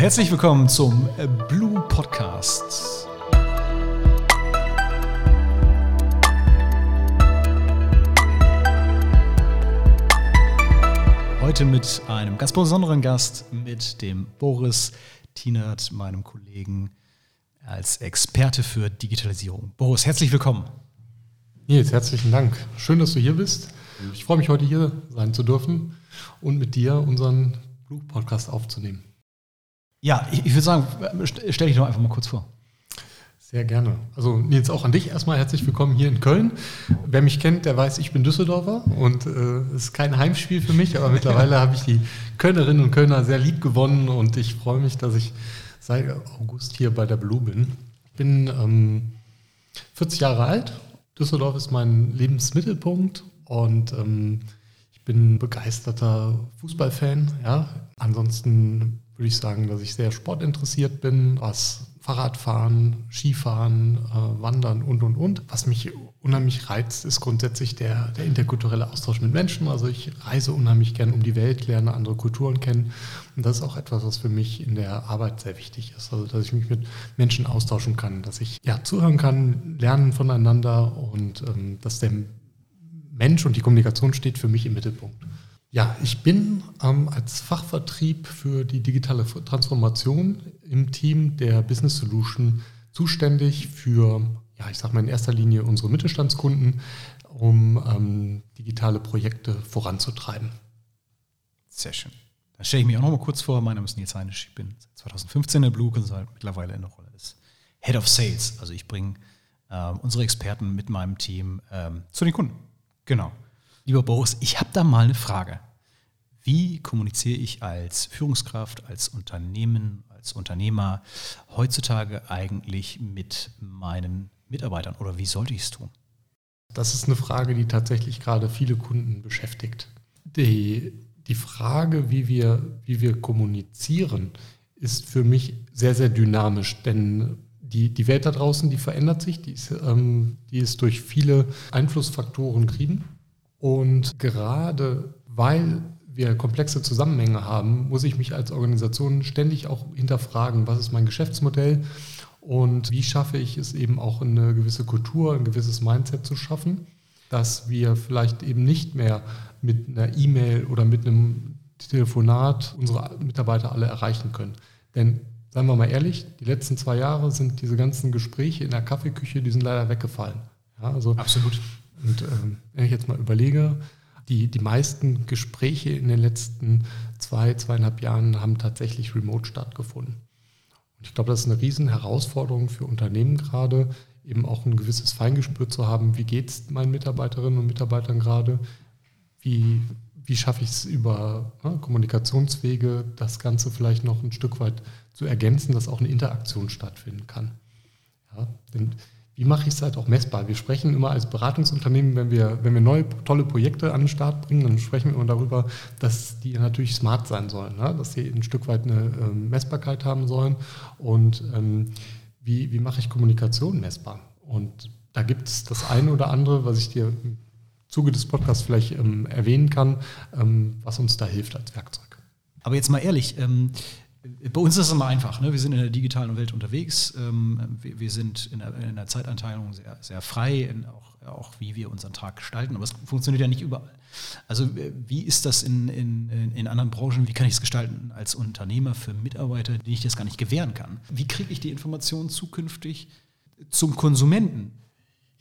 herzlich willkommen zum äh, Blue Podcast. Heute mit einem ganz besonderen Gast, mit dem Boris Tienert, meinem Kollegen als Experte für Digitalisierung. Boris, herzlich willkommen. Nils, herzlichen Dank. Schön, dass du hier bist. Ich freue mich, heute hier sein zu dürfen und mit dir unseren Blue Podcast aufzunehmen. Ja, ich, ich würde sagen, stell dich doch einfach mal kurz vor. Sehr gerne. Also Nils, auch an dich erstmal herzlich willkommen hier in Köln. Wer mich kennt, der weiß, ich bin Düsseldorfer und äh, es äh, ist kein Heimspiel für mich, aber mittlerweile habe ich die Kölnerinnen und Kölner sehr lieb gewonnen und ich freue mich, dass ich seit August hier bei der Blue bin. Ich bin ähm, 40 Jahre alt. Düsseldorf ist mein Lebensmittelpunkt und ähm, ich bin begeisterter Fußballfan. Ja. Ansonsten würde ich sagen, dass ich sehr sportinteressiert bin, was Fahrradfahren, Skifahren, äh, Wandern und, und, und. Was mich unheimlich reizt, ist grundsätzlich der, der interkulturelle Austausch mit Menschen. Also ich reise unheimlich gern um die Welt, lerne andere Kulturen kennen. Und das ist auch etwas, was für mich in der Arbeit sehr wichtig ist. Also dass ich mich mit Menschen austauschen kann, dass ich ja zuhören kann, lernen voneinander und ähm, dass der Mensch und die Kommunikation steht für mich im Mittelpunkt. Ja, ich bin ähm, als Fachvertrieb für die digitale Transformation im Team der Business Solution zuständig für, ja, ich sage mal in erster Linie unsere Mittelstandskunden, um ähm, digitale Projekte voranzutreiben. Sehr schön. Dann stelle ich mich auch noch mal kurz vor. Mein Name ist Nils Heinisch. Ich bin seit 2015 in der Blue Consult, mittlerweile in der Rolle des Head of Sales. Also ich bringe äh, unsere Experten mit meinem Team ähm, zu den Kunden. Genau. Lieber Boris, ich habe da mal eine Frage. Wie kommuniziere ich als Führungskraft, als Unternehmen, als Unternehmer heutzutage eigentlich mit meinen Mitarbeitern oder wie sollte ich es tun? Das ist eine Frage, die tatsächlich gerade viele Kunden beschäftigt. Die, die Frage, wie wir, wie wir kommunizieren, ist für mich sehr, sehr dynamisch, denn die, die Welt da draußen, die verändert sich, die ist, ähm, die ist durch viele Einflussfaktoren getrieben. Und gerade weil wir komplexe Zusammenhänge haben, muss ich mich als Organisation ständig auch hinterfragen, was ist mein Geschäftsmodell und wie schaffe ich es eben auch eine gewisse Kultur, ein gewisses Mindset zu schaffen, dass wir vielleicht eben nicht mehr mit einer E-Mail oder mit einem Telefonat unsere Mitarbeiter alle erreichen können. Denn seien wir mal ehrlich, die letzten zwei Jahre sind diese ganzen Gespräche in der Kaffeeküche, die sind leider weggefallen. Ja, also Absolut. Und ähm, wenn ich jetzt mal überlege, die, die meisten Gespräche in den letzten zwei, zweieinhalb Jahren haben tatsächlich remote stattgefunden. Und ich glaube, das ist eine riesen Herausforderung für Unternehmen gerade, eben auch ein gewisses Feingespür zu haben, wie geht es meinen Mitarbeiterinnen und Mitarbeitern gerade, wie, wie schaffe ich es über ne, Kommunikationswege, das Ganze vielleicht noch ein Stück weit zu ergänzen, dass auch eine Interaktion stattfinden kann. Ja, denn wie mache ich es halt auch messbar? Wir sprechen immer als Beratungsunternehmen, wenn wir, wenn wir neue tolle Projekte an den Start bringen, dann sprechen wir immer darüber, dass die natürlich smart sein sollen, ne? dass sie ein Stück weit eine ähm, Messbarkeit haben sollen. Und ähm, wie, wie mache ich Kommunikation messbar? Und da gibt es das eine oder andere, was ich dir im Zuge des Podcasts vielleicht ähm, erwähnen kann, ähm, was uns da hilft als Werkzeug. Aber jetzt mal ehrlich, ähm, bei uns ist es immer einfach. Ne? Wir sind in der digitalen Welt unterwegs. Ähm, wir, wir, sind in der, in der, Zeiteinteilung sehr, sehr frei, auch, auch, wie wir unseren Tag gestalten. Aber es funktioniert ja nicht überall. Also äh, wie ist das in, in, in anderen Branchen? Wie kann ich es gestalten als Unternehmer für Mitarbeiter, denen ich das gar nicht gewähren kann? Wie kriege ich die Informationen zukünftig zum Konsumenten?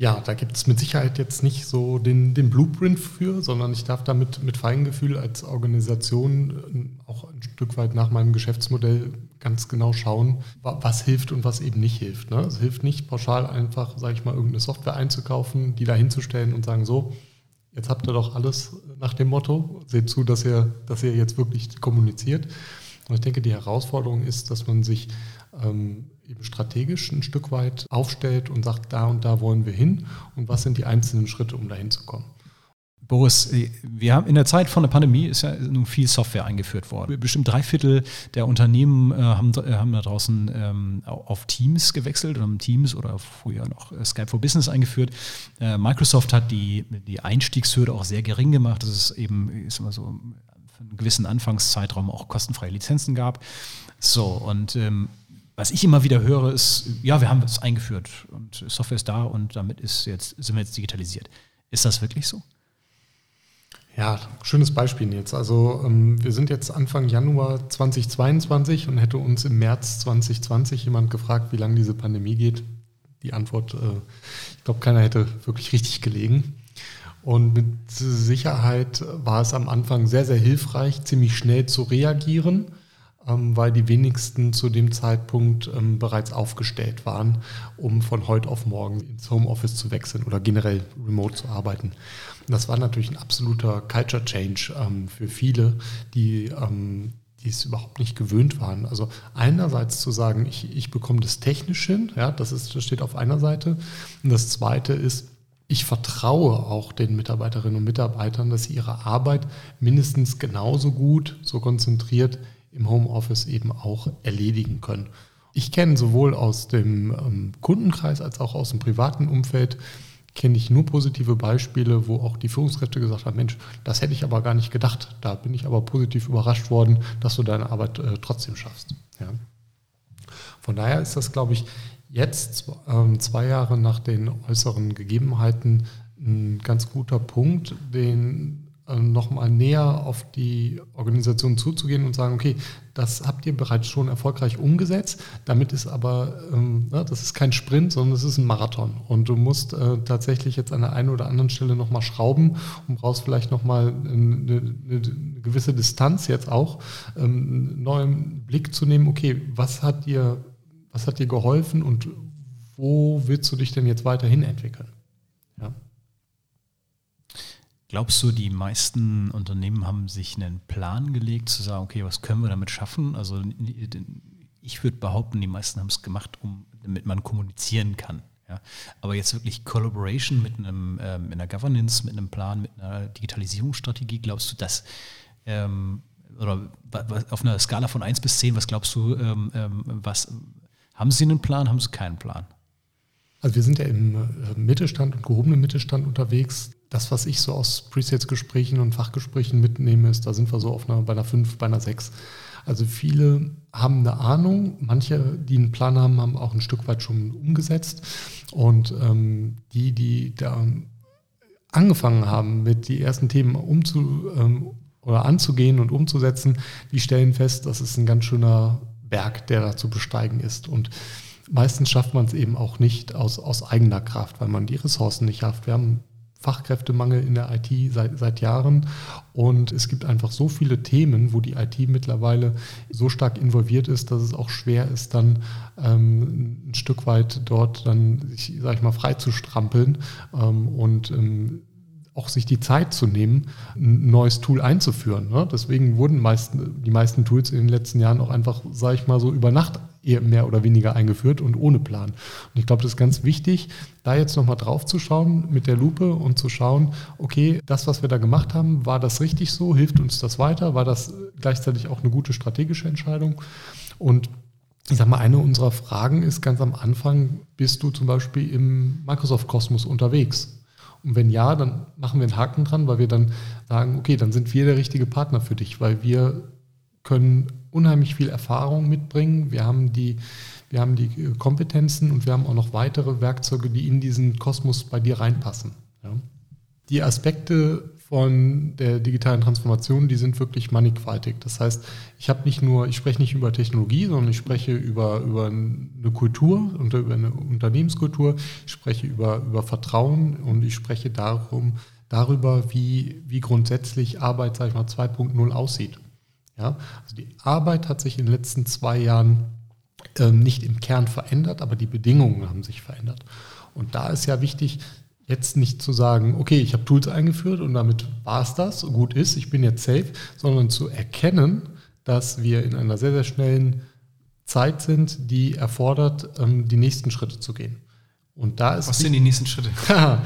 Ja, da gibt es mit Sicherheit jetzt nicht so den, den Blueprint für, sondern ich darf damit mit Feingefühl als Organisation äh, auch ein Stück weit nach meinem Geschäftsmodell ganz genau schauen, was hilft und was eben nicht hilft. Ne? Es hilft nicht pauschal einfach, sage ich mal, irgendeine Software einzukaufen, die da hinzustellen und sagen, so, jetzt habt ihr doch alles nach dem Motto, seht zu, dass ihr, dass ihr jetzt wirklich kommuniziert. Und ich denke, die Herausforderung ist, dass man sich ähm, eben strategisch ein Stück weit aufstellt und sagt, da und da wollen wir hin und was sind die einzelnen Schritte, um da hinzukommen. Boris, wir haben in der Zeit von der Pandemie ist ja nun viel Software eingeführt worden. Bestimmt drei Viertel der Unternehmen äh, haben, äh, haben da draußen ähm, auf Teams gewechselt oder haben Teams oder früher noch äh, Skype for Business eingeführt. Microsoft hat die, die Einstiegshürde auch sehr gering gemacht. Das ist eben ist immer so für einen gewissen Anfangszeitraum auch kostenfreie Lizenzen gab. So, und ähm, was ich immer wieder höre, ist, ja, wir haben es eingeführt und Software ist da und damit ist jetzt, sind wir jetzt digitalisiert. Ist das wirklich so? Ja, schönes Beispiel jetzt. Also ähm, wir sind jetzt Anfang Januar 2022 und hätte uns im März 2020 jemand gefragt, wie lange diese Pandemie geht. Die Antwort, äh, ich glaube, keiner hätte wirklich richtig gelegen. Und mit Sicherheit war es am Anfang sehr, sehr hilfreich, ziemlich schnell zu reagieren weil die wenigsten zu dem Zeitpunkt ähm, bereits aufgestellt waren, um von heute auf morgen ins Homeoffice zu wechseln oder generell remote zu arbeiten. Das war natürlich ein absoluter Culture Change ähm, für viele, die die es überhaupt nicht gewöhnt waren. Also einerseits zu sagen, ich, ich bekomme das technisch hin, ja, das, ist, das steht auf einer Seite. Und das zweite ist, ich vertraue auch den Mitarbeiterinnen und Mitarbeitern, dass sie ihre Arbeit mindestens genauso gut, so konzentriert im Homeoffice eben auch erledigen können. Ich kenne sowohl aus dem ähm, Kundenkreis als auch aus dem privaten Umfeld kenne ich nur positive Beispiele, wo auch die Führungskräfte gesagt haben, Mensch, das hätte ich aber gar nicht gedacht. Da bin ich aber positiv überrascht worden, dass du deine Arbeit äh, trotzdem schaffst. Ja. Von daher ist das, glaube ich, jetzt, ähm, zwei Jahre nach den äußeren Gegebenheiten, ein ganz guter Punkt, den nochmal näher auf die Organisation zuzugehen und sagen, okay, das habt ihr bereits schon erfolgreich umgesetzt. Damit ist aber, ähm, ne, das ist kein Sprint, sondern es ist ein Marathon. Und du musst äh, tatsächlich jetzt an der einen oder anderen Stelle nochmal schrauben und brauchst vielleicht nochmal eine, eine, eine gewisse Distanz jetzt auch, ähm, einen neuen Blick zu nehmen, okay, was hat dir, was hat dir geholfen und wo willst du dich denn jetzt weiterhin entwickeln? Glaubst du, die meisten Unternehmen haben sich einen Plan gelegt, zu sagen, okay, was können wir damit schaffen? Also ich würde behaupten, die meisten haben es gemacht, um, damit man kommunizieren kann. Ja. Aber jetzt wirklich Collaboration mit einem, äh, mit einer Governance, mit einem Plan, mit einer Digitalisierungsstrategie, glaubst du, dass ähm, oder auf einer Skala von 1 bis 10, was glaubst du, ähm, ähm, was haben Sie einen Plan, haben Sie keinen Plan? Also wir sind ja im äh, Mittelstand und gehobenen Mittelstand unterwegs das, was ich so aus Presets-Gesprächen und Fachgesprächen mitnehme, ist, da sind wir so auf einer, bei einer 5, bei einer 6. Also viele haben eine Ahnung, manche, die einen Plan haben, haben auch ein Stück weit schon umgesetzt. Und ähm, die, die da angefangen haben, mit die ersten Themen umzu, ähm, oder anzugehen und umzusetzen, die stellen fest, das ist ein ganz schöner Berg, der da zu besteigen ist. Und meistens schafft man es eben auch nicht aus, aus eigener Kraft, weil man die Ressourcen nicht schafft. Wir haben Fachkräftemangel in der IT seit, seit Jahren. Und es gibt einfach so viele Themen, wo die IT mittlerweile so stark involviert ist, dass es auch schwer ist, dann ähm, ein Stück weit dort dann, ich, sag ich mal, frei ähm, und ähm, auch sich die Zeit zu nehmen, ein neues Tool einzuführen. Ne? Deswegen wurden meisten, die meisten Tools in den letzten Jahren auch einfach, sage ich mal, so über Nacht mehr oder weniger eingeführt und ohne Plan. Und ich glaube, das ist ganz wichtig, da jetzt nochmal drauf zu schauen mit der Lupe und zu schauen, okay, das, was wir da gemacht haben, war das richtig so? Hilft uns das weiter? War das gleichzeitig auch eine gute strategische Entscheidung? Und ich sage mal, eine unserer Fragen ist ganz am Anfang, bist du zum Beispiel im Microsoft-Kosmos unterwegs? Und wenn ja, dann machen wir einen Haken dran, weil wir dann sagen, okay, dann sind wir der richtige Partner für dich, weil wir können unheimlich viel Erfahrung mitbringen. Wir haben die, wir haben die Kompetenzen und wir haben auch noch weitere Werkzeuge, die in diesen Kosmos bei dir reinpassen. Ja. Die Aspekte von der digitalen Transformation, die sind wirklich mannigfaltig. Das heißt, ich habe nicht nur, ich spreche nicht über Technologie, sondern ich spreche über, über eine Kultur über eine Unternehmenskultur, ich spreche über, über Vertrauen und ich spreche darum, darüber, wie, wie grundsätzlich Arbeit, sage ich mal, 2.0 aussieht. Ja? Also die Arbeit hat sich in den letzten zwei Jahren ähm, nicht im Kern verändert, aber die Bedingungen haben sich verändert. Und da ist ja wichtig, jetzt nicht zu sagen, okay, ich habe Tools eingeführt und damit war es das, gut ist, ich bin jetzt safe, sondern zu erkennen, dass wir in einer sehr, sehr schnellen Zeit sind, die erfordert, ähm, die nächsten Schritte zu gehen. Und da ist Was sind die nächsten Schritte?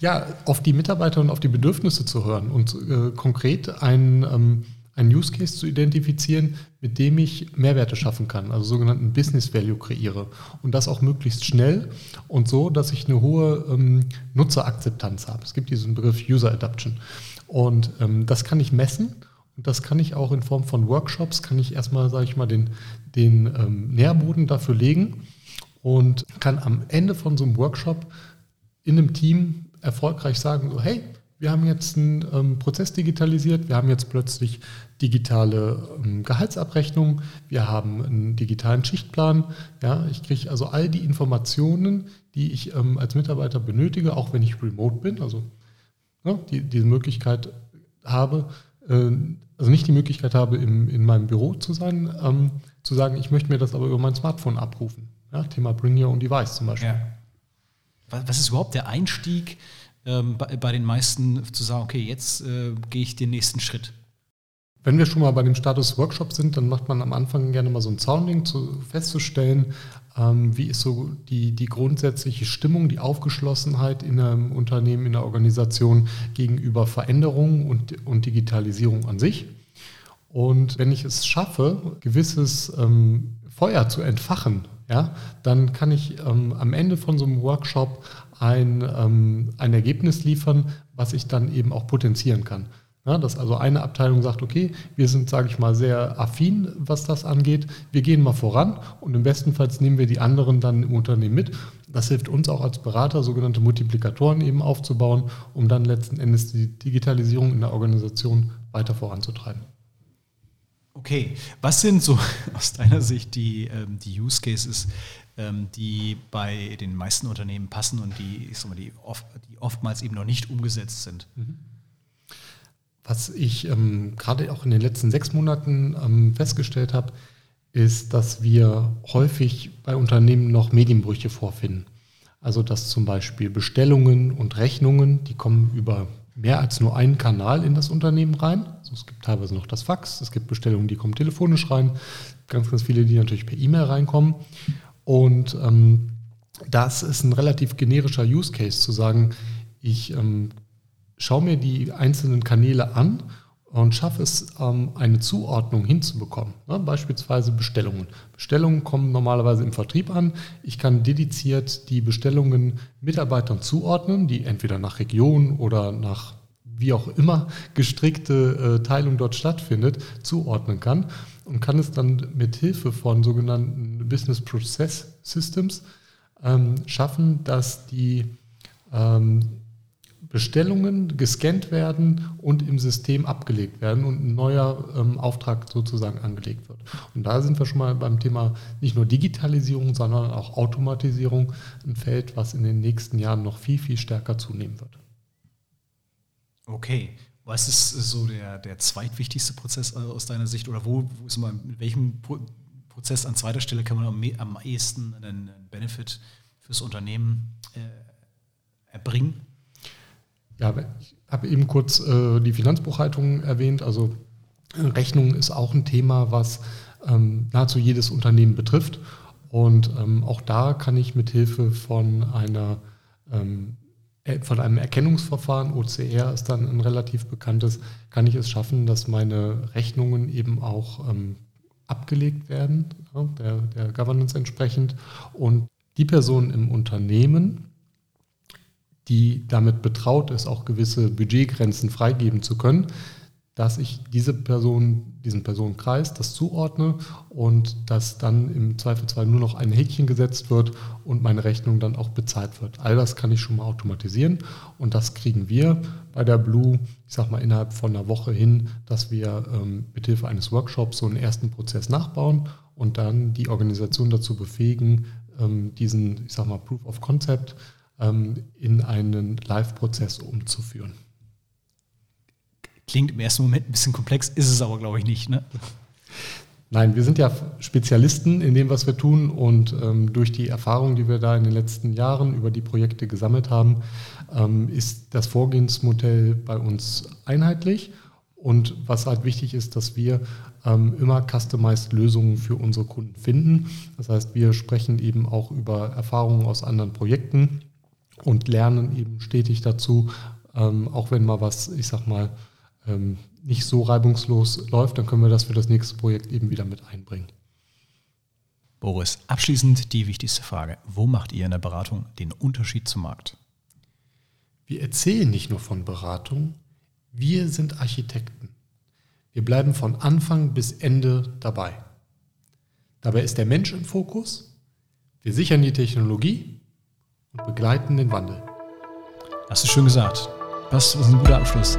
ja, auf die Mitarbeiter und auf die Bedürfnisse zu hören und äh, konkret ein ähm, einen Use Case zu identifizieren, mit dem ich Mehrwerte schaffen kann, also sogenannten Business Value kreiere. Und das auch möglichst schnell und so, dass ich eine hohe ähm, Nutzerakzeptanz habe. Es gibt diesen Begriff User Adoption. Und ähm, das kann ich messen und das kann ich auch in Form von Workshops, kann ich erstmal, sage ich mal, den, den ähm, Nährboden dafür legen und kann am Ende von so einem Workshop in einem Team erfolgreich sagen, so, hey, wir haben jetzt einen ähm, Prozess digitalisiert, wir haben jetzt plötzlich digitale ähm, Gehaltsabrechnung, wir haben einen digitalen Schichtplan. Ja, ich kriege also all die Informationen, die ich ähm, als Mitarbeiter benötige, auch wenn ich remote bin, also ne, die, diese Möglichkeit habe, äh, also nicht die Möglichkeit habe, im, in meinem Büro zu sein, ähm, zu sagen, ich möchte mir das aber über mein Smartphone abrufen. Ja, Thema Bring Your Own Device zum Beispiel. Ja. Was ist überhaupt der Einstieg ähm, bei, bei, den meisten zu sagen, okay, jetzt äh, gehe ich den nächsten Schritt? Wenn wir schon mal bei dem Status Workshop sind, dann macht man am Anfang gerne mal so ein Sounding, zu, festzustellen, ähm, wie ist so die, die grundsätzliche Stimmung, die Aufgeschlossenheit in einem unternehmen, in der Organisation gegenüber Veränderungen und, und Digitalisierung an sich. Und wenn ich es schaffe, gewisses ähm, Feuer zu entfachen, ja, dann kann ich ähm, am Ende von so einem Workshop ein, ähm, ein Ergebnis liefern, was ich dann eben auch potenzieren kann. Ja, dass also eine Abteilung sagt, okay, wir sind, sage ich mal, sehr affin, was das angeht. Wir gehen mal voran und im besten Fall nehmen wir die anderen dann im Unternehmen mit. Das hilft uns auch als Berater, sogenannte Multiplikatoren eben aufzubauen, um dann letzten Endes die Digitalisierung in der Organisation weiter voranzutreiben. Okay, was sind so aus deiner Sicht die, ähm, die Use Cases, ähm, die bei den meisten Unternehmen passen und die, ich sag mal, die, oft, die oftmals eben noch nicht umgesetzt sind? Mhm. Was ich ähm, gerade auch in den letzten sechs Monaten ähm, festgestellt habe, ist, dass wir häufig bei Unternehmen noch Medienbrüche vorfinden. Also dass zum Beispiel Bestellungen und Rechnungen, die kommen über mehr als nur einen Kanal in das Unternehmen rein. Es gibt teilweise noch das Fax, es gibt Bestellungen, die kommen telefonisch rein, ganz, ganz viele, die natürlich per E-Mail reinkommen. Und ähm, das ist ein relativ generischer Use Case, zu sagen, ich ähm, schaue mir die einzelnen Kanäle an und schaffe es, ähm, eine Zuordnung hinzubekommen. Ne? Beispielsweise Bestellungen. Bestellungen kommen normalerweise im Vertrieb an. Ich kann dediziert die Bestellungen Mitarbeitern zuordnen, die entweder nach Region oder nach wie auch immer gestrickte äh, Teilung dort stattfindet, zuordnen kann und kann es dann mit Hilfe von sogenannten Business Process Systems ähm, schaffen, dass die ähm, Bestellungen gescannt werden und im System abgelegt werden und ein neuer ähm, Auftrag sozusagen angelegt wird. Und da sind wir schon mal beim Thema nicht nur Digitalisierung, sondern auch Automatisierung, ein Feld, was in den nächsten Jahren noch viel, viel stärker zunehmen wird. Okay. Was ist so der, der zweitwichtigste Prozess äh, aus deiner Sicht oder wo, wo ist man, mit welchem Prozess an zweiter Stelle kann man am, am ehesten einen Benefit fürs Unternehmen äh, erbringen? Ja, ich habe eben kurz äh, die Finanzbuchhaltung erwähnt. Also Rechnung ist auch ein Thema, was ähm, nahezu jedes Unternehmen betrifft. Und ähm, auch da kann ich mit Hilfe von einer ähm, äh, von einem Erkennungsverfahren, OCR ist dann ein relativ bekanntes, kann ich es schaffen, dass meine Rechnungen eben auch ähm, abgelegt werden, ja, der, der Governance entsprechend. Und die Person im Unternehmen, die damit betraut ist, auch gewisse Budgetgrenzen freigeben zu können, dass ich diese Person, diesen Personenkreis, das zuordne und dass dann im Zweifelsfall nur noch ein Häkchen gesetzt wird und meine Rechnung dann auch bezahlt wird. All das kann ich schon mal automatisieren und das kriegen wir bei der Blue, ich sag mal, innerhalb von einer Woche hin, dass wir ähm, mithilfe eines Workshops so einen ersten Prozess nachbauen und dann die Organisation dazu befähigen, ähm, diesen, ich sag mal, Proof of Concept ähm, in einen Live-Prozess umzuführen. Klingt im ersten Moment ein bisschen komplex, ist es aber, glaube ich, nicht. Ne? Nein, wir sind ja Spezialisten in dem, was wir tun und ähm, durch die Erfahrung, die wir da in den letzten Jahren über die Projekte gesammelt haben, ähm, ist das Vorgehensmodell bei uns einheitlich. Und was halt wichtig ist, dass wir ähm, immer customized Lösungen für unsere Kunden finden. Das heißt, wir sprechen eben auch über Erfahrungen aus anderen Projekten und lernen eben stetig dazu, ähm, auch wenn mal was, ich sag mal, ähm, nicht so reibungslos läuft, dann können wir das für das nächste Projekt eben wieder mit einbringen. Boris, abschließend die wichtigste Frage. Wo macht ihr in der Beratung den Unterschied zum Markt? Wir erzählen nicht nur von Beratung, wir sind Architekten. Wir bleiben von Anfang bis Ende dabei. Dabei ist der Mensch im Fokus. Wir sichern die Technologie und begleiten den Wandel. Hast du schön gesagt. Das ist ein guter Abschluss.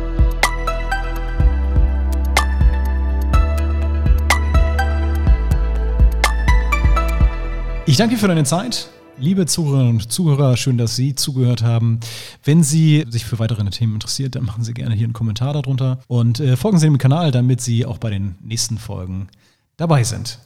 Ich danke für deine Zeit. Liebe Zuhörerinnen und Zuhörer, schön, dass Sie zugehört haben. Wenn Sie sich für weitere Themen interessiert, dann machen Sie gerne hier einen Kommentar darunter und äh, folgen Sie dem Kanal, damit Sie auch bei den nächsten Folgen dabei sind.